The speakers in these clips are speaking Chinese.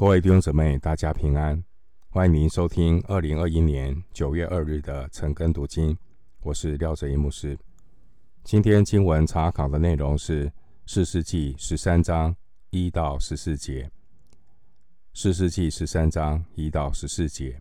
各位弟兄姊妹，大家平安！欢迎您收听二零二一年九月二日的晨更读经，我是廖哲一牧师。今天经文查考的内容是四世纪十三章一到十四节。四世纪十三章一到十四节，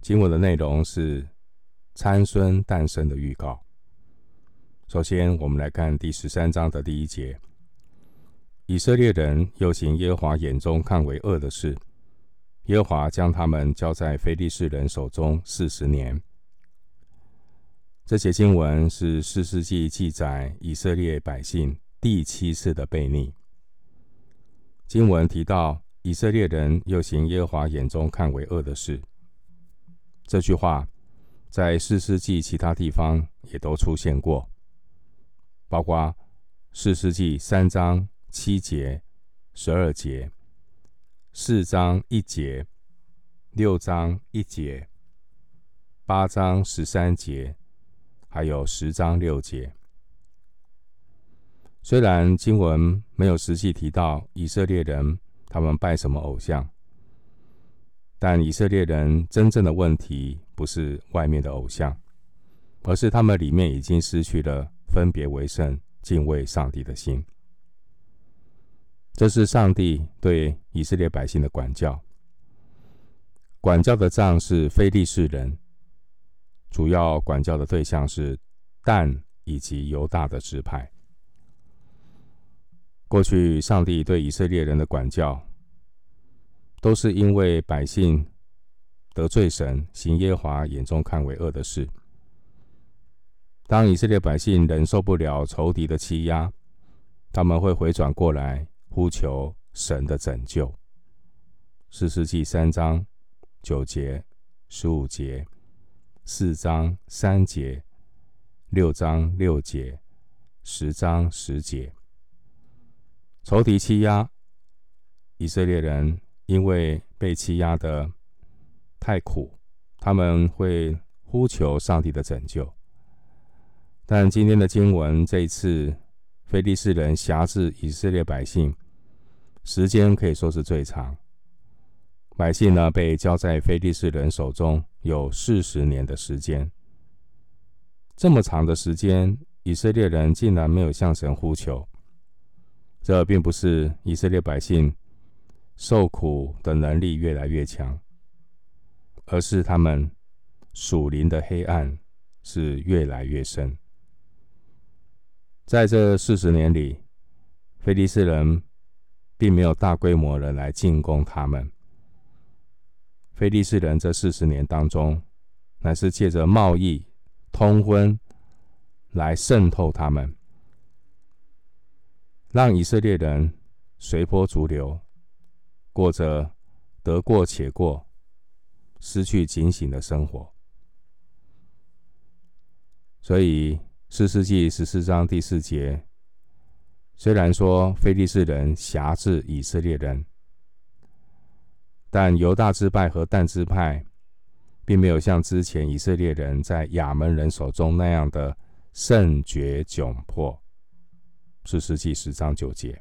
经文的内容是参孙诞生的预告。首先，我们来看第十三章的第一节。以色列人又行耶和华眼中看为恶的事，耶和华将他们交在非利士人手中四十年。这些经文是四世纪记载以色列百姓第七次的悖逆。经文提到以色列人又行耶和华眼中看为恶的事，这句话在四世纪其他地方也都出现过，包括四世纪三章。七节、十二节、四章一节、六章一节、八章十三节，还有十章六节。虽然经文没有实际提到以色列人他们拜什么偶像，但以色列人真正的问题不是外面的偶像，而是他们里面已经失去了分别为圣、敬畏上帝的心。这是上帝对以色列百姓的管教。管教的杖是非利士人，主要管教的对象是但以及犹大的支派。过去上帝对以色列人的管教，都是因为百姓得罪神，行耶华眼中看为恶的事。当以色列百姓忍受不了仇敌的欺压，他们会回转过来。呼求神的拯救。四世纪三章九节、十五节、四章三节、六章六节、十章十节。仇敌欺压以色列人，因为被欺压得太苦，他们会呼求上帝的拯救。但今天的经文，这一次非利士人辖制以色列百姓。时间可以说是最长，百姓呢被交在非利士人手中有四十年的时间。这么长的时间，以色列人竟然没有向神呼求，这并不是以色列百姓受苦的能力越来越强，而是他们属灵的黑暗是越来越深。在这四十年里，非利士人。并没有大规模的来进攻他们。非利士人这四十年当中，乃是借着贸易、通婚来渗透他们，让以色列人随波逐流，过着得过且过、失去警醒的生活。所以，四世纪十四章第四节。虽然说非利士人辖制以色列人，但犹大支派和但支派，并没有像之前以色列人在亚门人手中那样的胜绝窘迫。四世纪十章九节。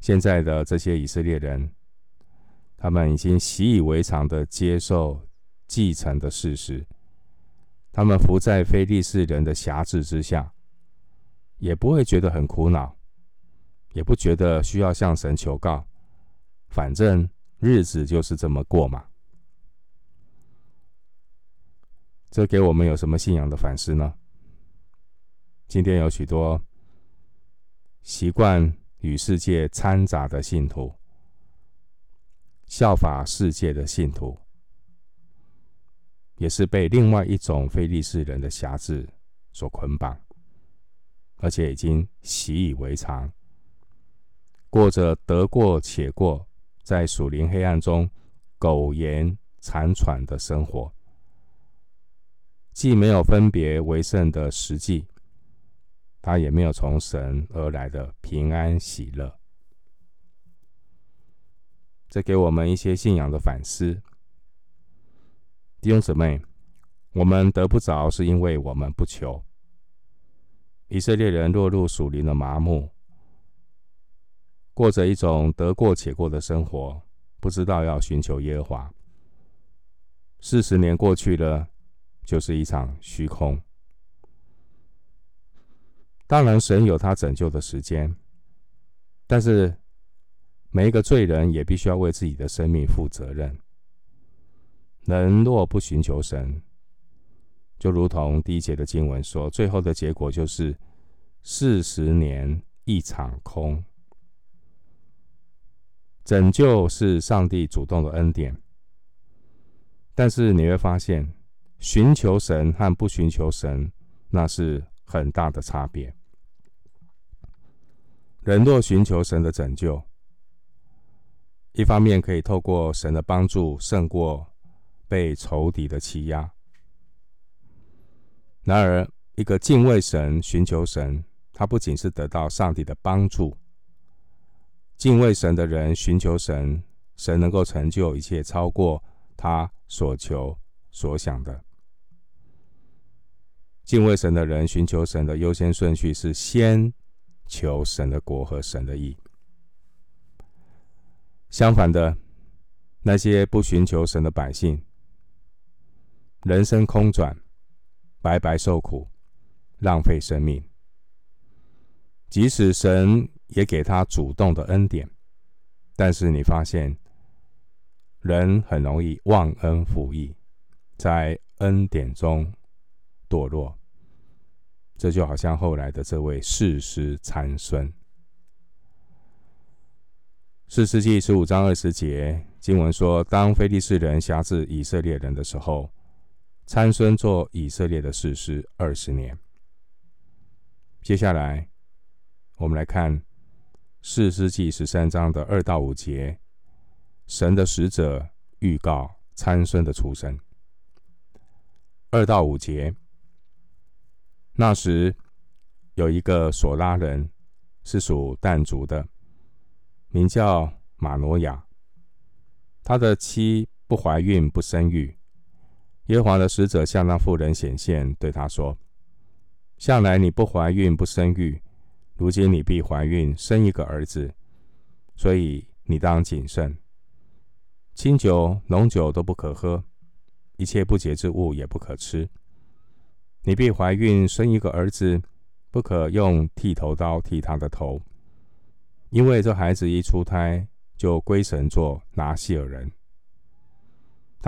现在的这些以色列人，他们已经习以为常的接受继承的事实，他们伏在非利士人的辖制之下。也不会觉得很苦恼，也不觉得需要向神求告，反正日子就是这么过嘛。这给我们有什么信仰的反思呢？今天有许多习惯与世界掺杂的信徒，效法世界的信徒，也是被另外一种非利士人的辖制所捆绑。而且已经习以为常，过着得过且过，在属灵黑暗中苟延残喘的生活，既没有分别为圣的实际，他也没有从神而来的平安喜乐。这给我们一些信仰的反思。弟兄姊妹，我们得不着，是因为我们不求。以色列人落入属灵的麻木，过着一种得过且过的生活，不知道要寻求耶和华。四十年过去了，就是一场虚空。当然，神有他拯救的时间，但是每一个罪人也必须要为自己的生命负责任。人若不寻求神，就如同第一节的经文说，最后的结果就是四十年一场空。拯救是上帝主动的恩典，但是你会发现，寻求神和不寻求神，那是很大的差别。人若寻求神的拯救，一方面可以透过神的帮助胜过被仇敌的欺压；然而，一个敬畏神、寻求神，他不仅是得到上帝的帮助。敬畏神的人寻求神，神能够成就一切，超过他所求所想的。敬畏神的人寻求神的优先顺序是先求神的国和神的义。相反的，那些不寻求神的百姓，人生空转，白白受苦，浪费生命。即使神。也给他主动的恩典，但是你发现，人很容易忘恩负义，在恩典中堕落。这就好像后来的这位世师参孙。四世纪十五章二十节经文说：“当非利士人辖制以色列人的时候，参孙做以色列的士师二十年。”接下来，我们来看。士师记十三章的二到五节，神的使者预告参孙的出生。二到五节，那时有一个索拉人，是属但族的，名叫玛挪亚。他的妻不怀孕，不生育。耶和华的使者向那妇人显现，对他说：“向来你不怀孕，不生育。”如今你必怀孕，生一个儿子，所以你当谨慎，清酒、浓酒都不可喝，一切不洁之物也不可吃。你必怀孕，生一个儿子，不可用剃头刀剃他的头，因为这孩子一出胎就归神作拿细耳人，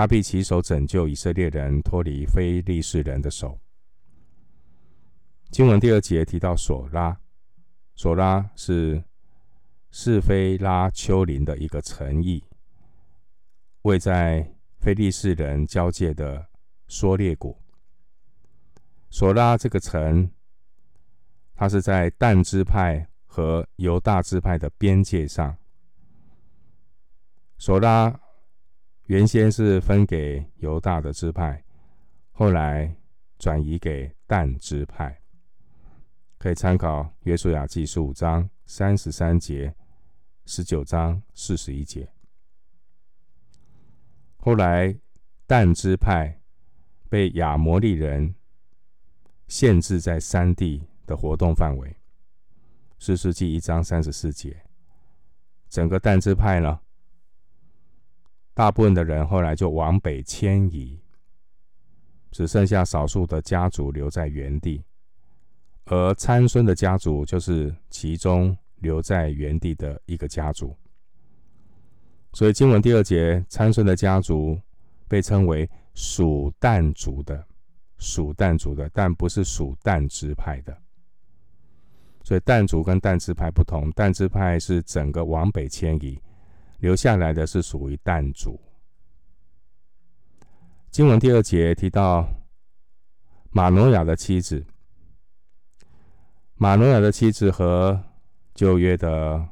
他必起手拯救以色列人脱离非利士人的手。经文第二节提到索拉。索拉是是非拉丘陵的一个城邑，位在非利士人交界的梭烈谷。索拉这个城，它是在但支派和犹大支派的边界上。索拉原先是分给犹大的支派，后来转移给但支派。可以参考《约书亚记》十五章三十三节、十九章四十一节。后来，但支派被亚摩利人限制在山地的活动范围，《士师记》一章三十四节。整个但支派呢，大部分的人后来就往北迁移，只剩下少数的家族留在原地。而参孙的家族就是其中留在原地的一个家族，所以经文第二节，参孙的家族被称为属但族的，属但族的，但不是属但支派的。所以但族跟但支派不同，但支派是整个往北迁移，留下来的是属于但族。经文第二节提到玛挪亚的妻子。玛挪亚的妻子和旧约的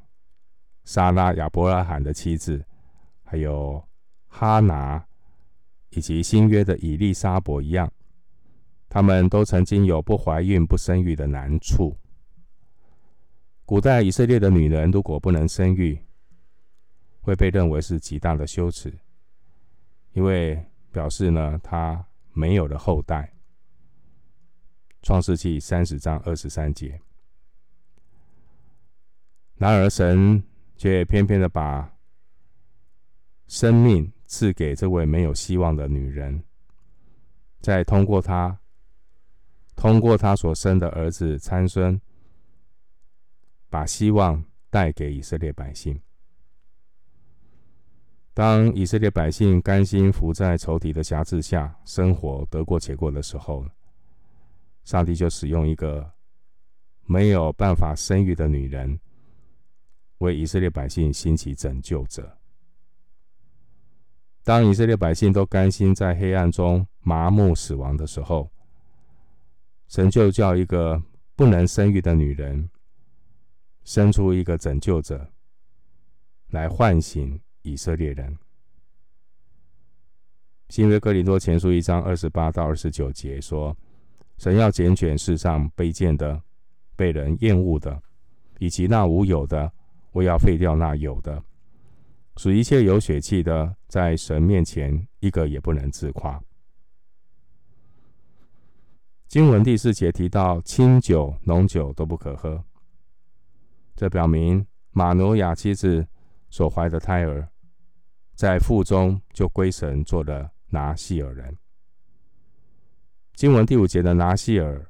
撒拉亚伯拉罕的妻子，还有哈拿，以及新约的以利沙伯一样，他们都曾经有不怀孕、不生育的难处。古代以色列的女人如果不能生育，会被认为是极大的羞耻，因为表示呢，他没有了后代。创世纪三十章二十三节。然而，神却偏偏的把生命赐给这位没有希望的女人，再通过她，通过她所生的儿子参孙，把希望带给以色列百姓。当以色列百姓甘心伏在仇敌的辖制下生活得过且过的时候，上帝就使用一个没有办法生育的女人，为以色列百姓兴起拯救者。当以色列百姓都甘心在黑暗中麻木死亡的时候，神就叫一个不能生育的女人生出一个拯救者，来唤醒以色列人。新约哥林多前书一章二十八到二十九节说：“神要拣选世上卑贱的、被人厌恶的，以及那无有的，我要废掉那有的，使一切有血气的，在神面前一个也不能自夸。”经文第四节提到清酒、浓酒都不可喝，这表明马努亚妻子所怀的胎儿。在腹中就归神做了拿细耳人。经文第五节的拿细耳，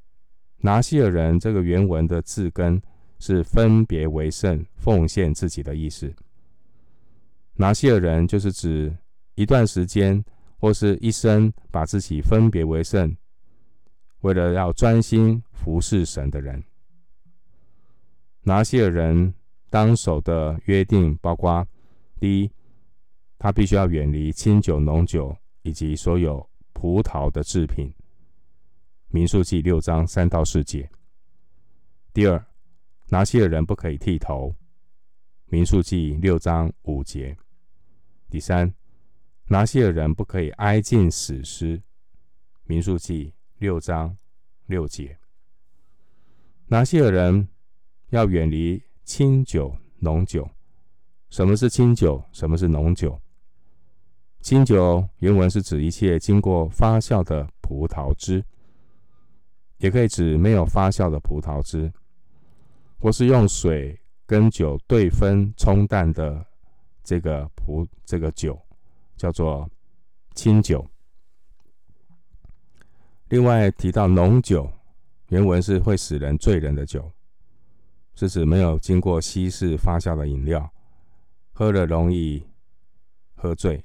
拿细耳人这个原文的字根是分别为圣、奉献自己的意思。拿细耳人就是指一段时间或是一生把自己分别为圣，为了要专心服侍神的人。拿细耳人当守的约定包括第一。他必须要远离清酒、浓酒以及所有葡萄的制品。民数记六章三到四节。第二，拿西尔人不可以剃头。民数记六章五节。第三，拿西尔人不可以挨近死尸。民数记六章六节。拿西尔人要远离清酒、浓酒。什么是清酒？什么是浓酒？清酒原文是指一切经过发酵的葡萄汁，也可以指没有发酵的葡萄汁，或是用水跟酒对分冲淡的这个葡这个酒，叫做清酒。另外提到浓酒，原文是会使人醉人的酒，是指没有经过稀释发酵的饮料，喝了容易喝醉。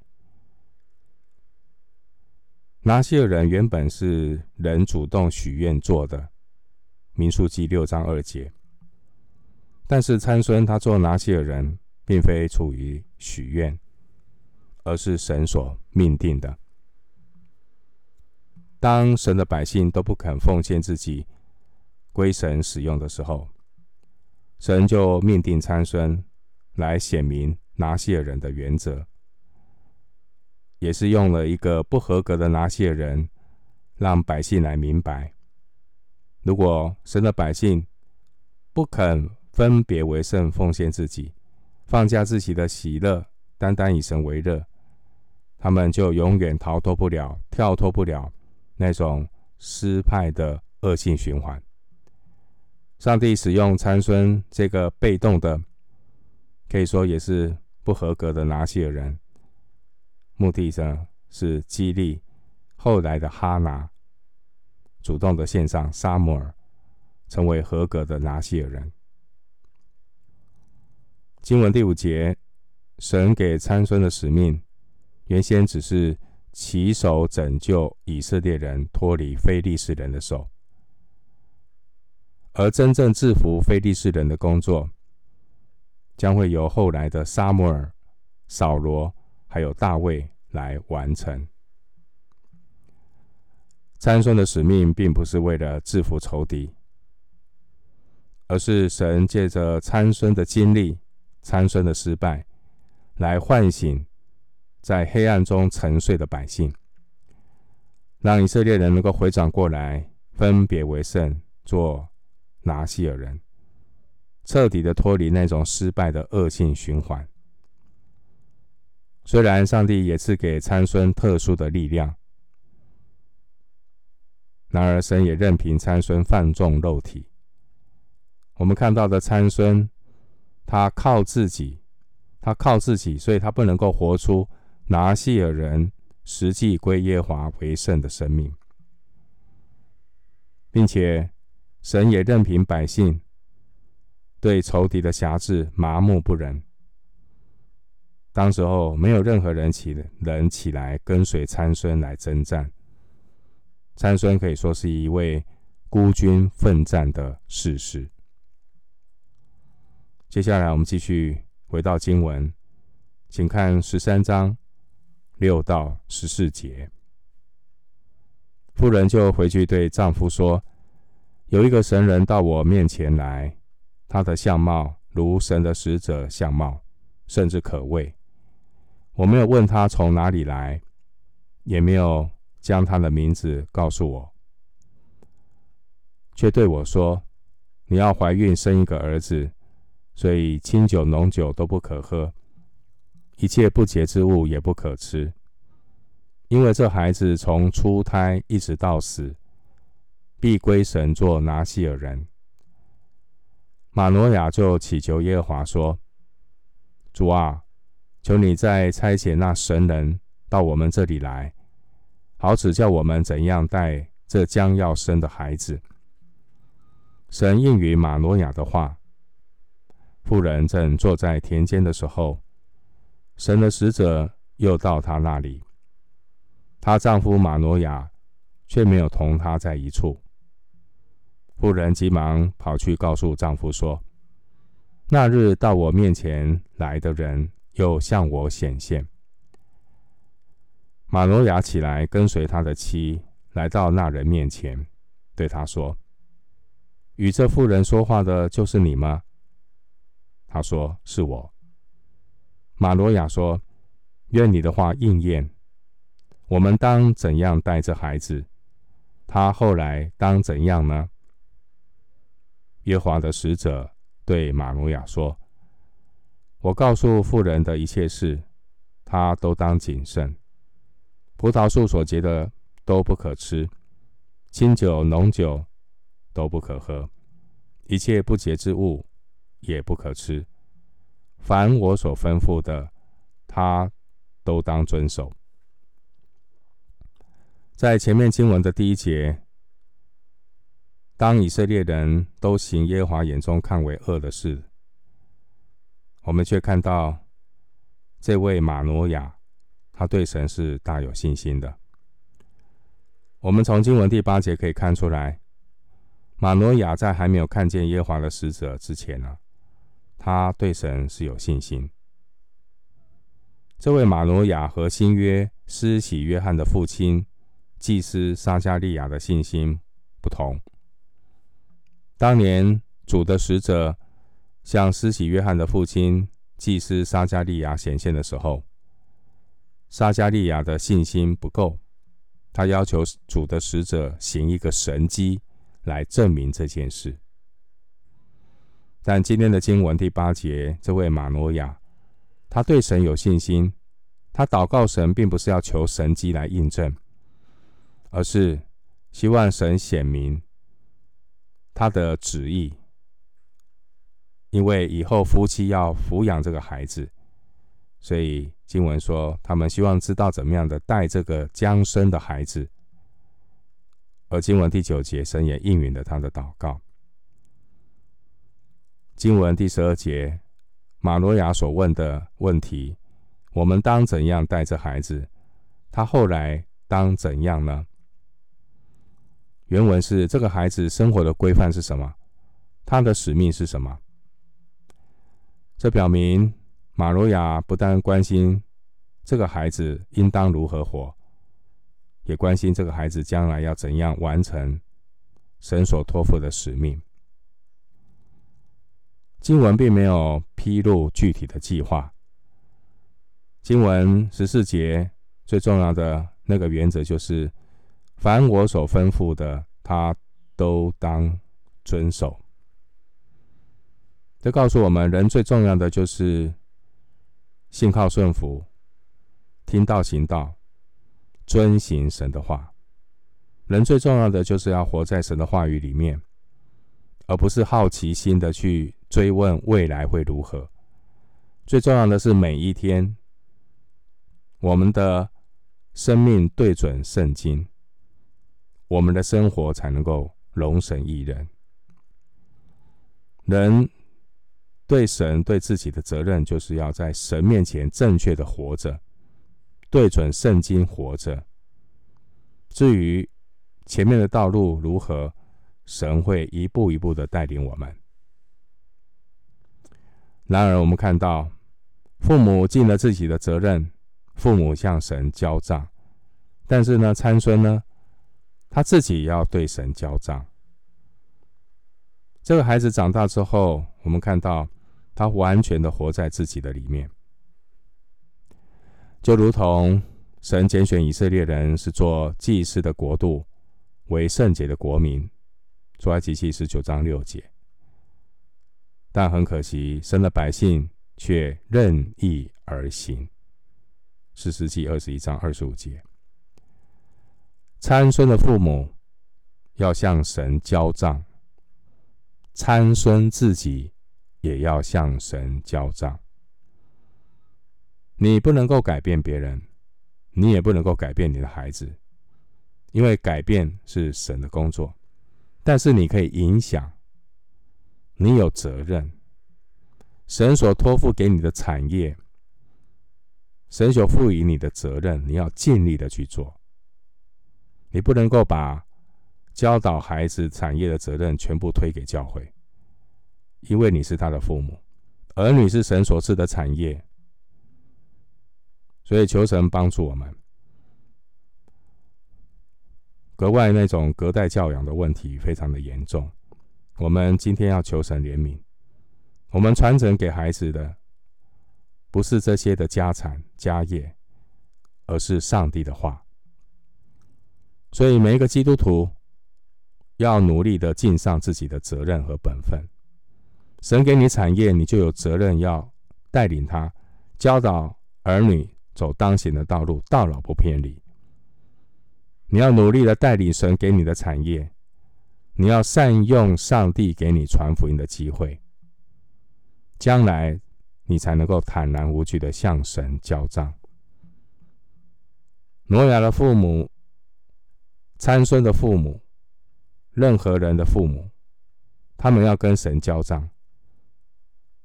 拿细耳人原本是人主动许愿做的，《民数记》六章二节。但是参孙他做拿细耳人，并非出于许愿，而是神所命定的。当神的百姓都不肯奉献自己归神使用的时候，神就命定参孙来显明拿细耳人的原则。也是用了一个不合格的拿细耳人，让百姓来明白：如果神的百姓不肯分别为圣，奉献自己，放下自己的喜乐，单单以神为乐，他们就永远逃脱不了、跳脱不了那种失败的恶性循环。上帝使用参孙这个被动的，可以说也是不合格的拿细耳人。目的呢是激励后来的哈拿主动的献上沙摩尔，成为合格的拿细耳人。经文第五节，神给参孙的使命，原先只是起手拯救以色列人脱离非利士人的手，而真正制服非利士人的工作，将会由后来的撒母耳、扫罗。还有大卫来完成。参孙的使命，并不是为了制服仇敌，而是神借着参孙的经历、参孙的失败，来唤醒在黑暗中沉睡的百姓，让以色列人能够回转过来，分别为圣，做拿西尔人，彻底的脱离那种失败的恶性循环。虽然上帝也赐给参孙特殊的力量，然而神也任凭参孙放纵肉体。我们看到的参孙，他靠自己他靠自己，所以他不能够活出拿西尔人实际归耶华为圣的生命，并且神也任凭百姓对仇敌的辖制麻木不仁。当时候没有任何人起人起来跟随参孙来征战，参孙可以说是一位孤军奋战的士师。接下来我们继续回到经文，请看十三章六到十四节。妇人就回去对丈夫说：“有一个神人到我面前来，他的相貌如神的使者相貌，甚至可畏。我没有问他从哪里来，也没有将他的名字告诉我，却对我说：你要怀孕生一个儿子。”所以清酒浓酒都不可喝，一切不洁之物也不可吃，因为这孩子从出胎一直到死，必归神作拿细耳人。马诺亚就祈求耶和华说：“主啊，求你再差遣那神人到我们这里来，好指教我们怎样带这将要生的孩子。”神应允马诺亚的话。妇人正坐在田间的时候，神的使者又到她那里。她丈夫马诺亚却没有同她在一处。妇人急忙跑去告诉丈夫说：“那日到我面前来的人又向我显现。”马罗亚起来跟随他的妻来到那人面前，对他说：“与这妇人说话的就是你吗？”他说：“是我。”马罗亚说：“愿你的话应验。我们当怎样带这孩子？他后来当怎样呢？”耶和华的使者对马努亚说：“我告诉妇人的一切事，他都当谨慎。葡萄树所结的都不可吃，清酒浓酒都不可喝，一切不洁之物。”也不可吃。凡我所吩咐的，他都当遵守。在前面经文的第一节，当以色列人都行耶和华眼中看为恶的事，我们却看到这位马挪亚，他对神是大有信心的。我们从经文第八节可以看出来，马挪亚在还没有看见耶和华的使者之前呢，他对神是有信心。这位马挪亚和新约施洗约翰的父亲祭司撒迦利亚的信心不同。当年主的使者向施洗约翰的父亲祭司撒迦利亚显现的时候，撒迦利亚的信心不够，他要求主的使者行一个神迹来证明这件事。但今天的经文第八节，这位马诺亚，他对神有信心，他祷告神，并不是要求神迹来印证，而是希望神显明他的旨意。因为以后夫妻要抚养这个孩子，所以经文说，他们希望知道怎么样的带这个将生的孩子。而经文第九节，神也应允了他的祷告。经文第十二节，马罗亚所问的问题：我们当怎样带这孩子？他后来当怎样呢？原文是：这个孩子生活的规范是什么？他的使命是什么？这表明马罗亚不但关心这个孩子应当如何活，也关心这个孩子将来要怎样完成神所托付的使命。经文并没有披露具体的计划。经文十四节最重要的那个原则就是：凡我所吩咐的，他都当遵守。这告诉我们，人最重要的就是信靠顺服、听道行道、遵行神的话。人最重要的就是要活在神的话语里面，而不是好奇心的去。追问未来会如何？最重要的是每一天，我们的生命对准圣经，我们的生活才能够荣神益人。人对神对自己的责任，就是要在神面前正确的活着，对准圣经活着。至于前面的道路如何，神会一步一步的带领我们。然而，我们看到父母尽了自己的责任，父母向神交账，但是呢，参孙呢，他自己也要对神交账。这个孩子长大之后，我们看到他完全的活在自己的里面，就如同神拣选以色列人是做祭司的国度，为圣洁的国民。出埃及记十九章六节，但很可惜，神的百姓却任意而行。士师记二十一章二十五节，参孙的父母要向神交账，参孙自己也要向神交账。你不能够改变别人，你也不能够改变你的孩子，因为改变是神的工作。但是你可以影响，你有责任。神所托付给你的产业，神所赋予你的责任，你要尽力的去做。你不能够把教导孩子产业的责任全部推给教会，因为你是他的父母，儿女是神所赐的产业，所以求神帮助我们。格外那种隔代教养的问题非常的严重，我们今天要求神怜悯。我们传承给孩子的不是这些的家产家业，而是上帝的话。所以每一个基督徒要努力的尽上自己的责任和本分。神给你产业，你就有责任要带领他，教导儿女走当行的道路，到老不偏离。你要努力的带领神给你的产业，你要善用上帝给你传福音的机会，将来你才能够坦然无惧的向神交账。挪亚的父母、参孙的父母、任何人的父母，他们要跟神交账，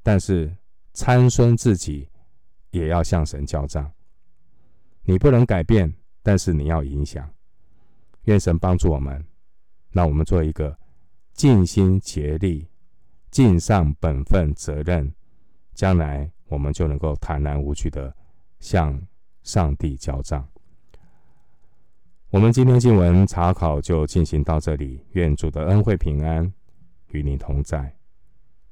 但是参孙自己也要向神交账。你不能改变，但是你要影响。愿神帮助我们，让我们做一个尽心竭力、尽上本分责任，将来我们就能够坦然无惧的向上帝交账。我们今天经文查考就进行到这里，愿主的恩惠平安与你同在。